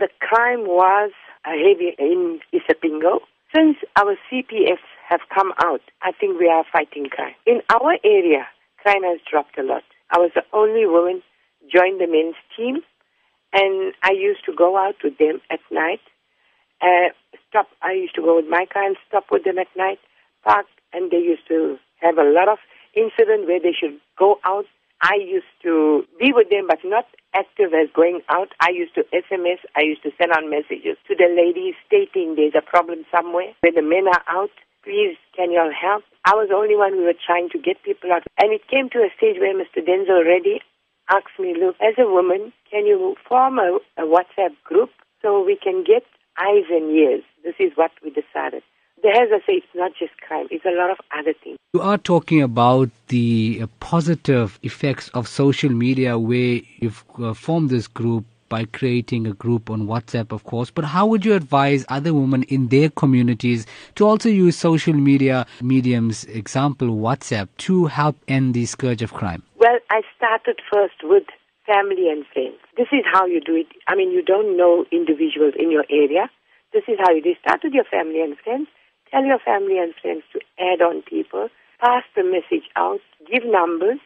the crime was heavy in Isipingo. Since our CPS have come out, I think we are fighting crime. In our area, crime has dropped a lot. I was the only woman joined the men's team, and I used to go out with them at night. Uh, stop. I used to go with my car and stop with them at night, park, and they used to have a lot of incident where they should go out. I used to be with them, but not active as going out. I used to SMS. I used to send out messages to the ladies stating there's a problem somewhere where the men are out. Please, can you all help? I was the only one who were trying to get people out. And it came to a stage where Mr. Denzel Reddy asked me, look, as a woman, can you form a, a WhatsApp group so we can get eyes and ears? This is what we decided. Has I say it's not just crime, it's a lot of other things. You are talking about the uh, positive effects of social media where you've uh, formed this group by creating a group on WhatsApp, of course. But how would you advise other women in their communities to also use social media mediums, example WhatsApp, to help end the scourge of crime? Well, I started first with family and friends. This is how you do it. I mean, you don't know individuals in your area. This is how you do. Start with your family and friends. Tell your family and friends to add on people. Pass the message out. Give numbers.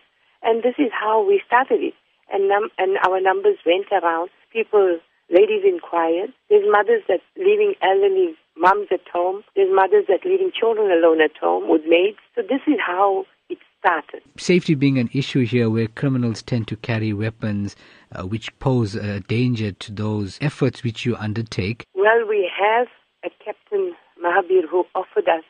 And this is how we started it and num- and our numbers went around. People, ladies inquired. There's mothers that leaving elderly moms at home. There's mothers that leaving children alone at home with maids. So this is how it started. Safety being an issue here where criminals tend to carry weapons uh, which pose a danger to those efforts which you undertake. Well, we have Mahabir who offered us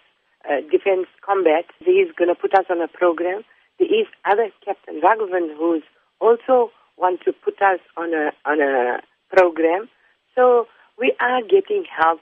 uh, defense combat. He's going to put us on a program. There is other Captain Raghavan who's also want to put us on a on a program. So we are getting help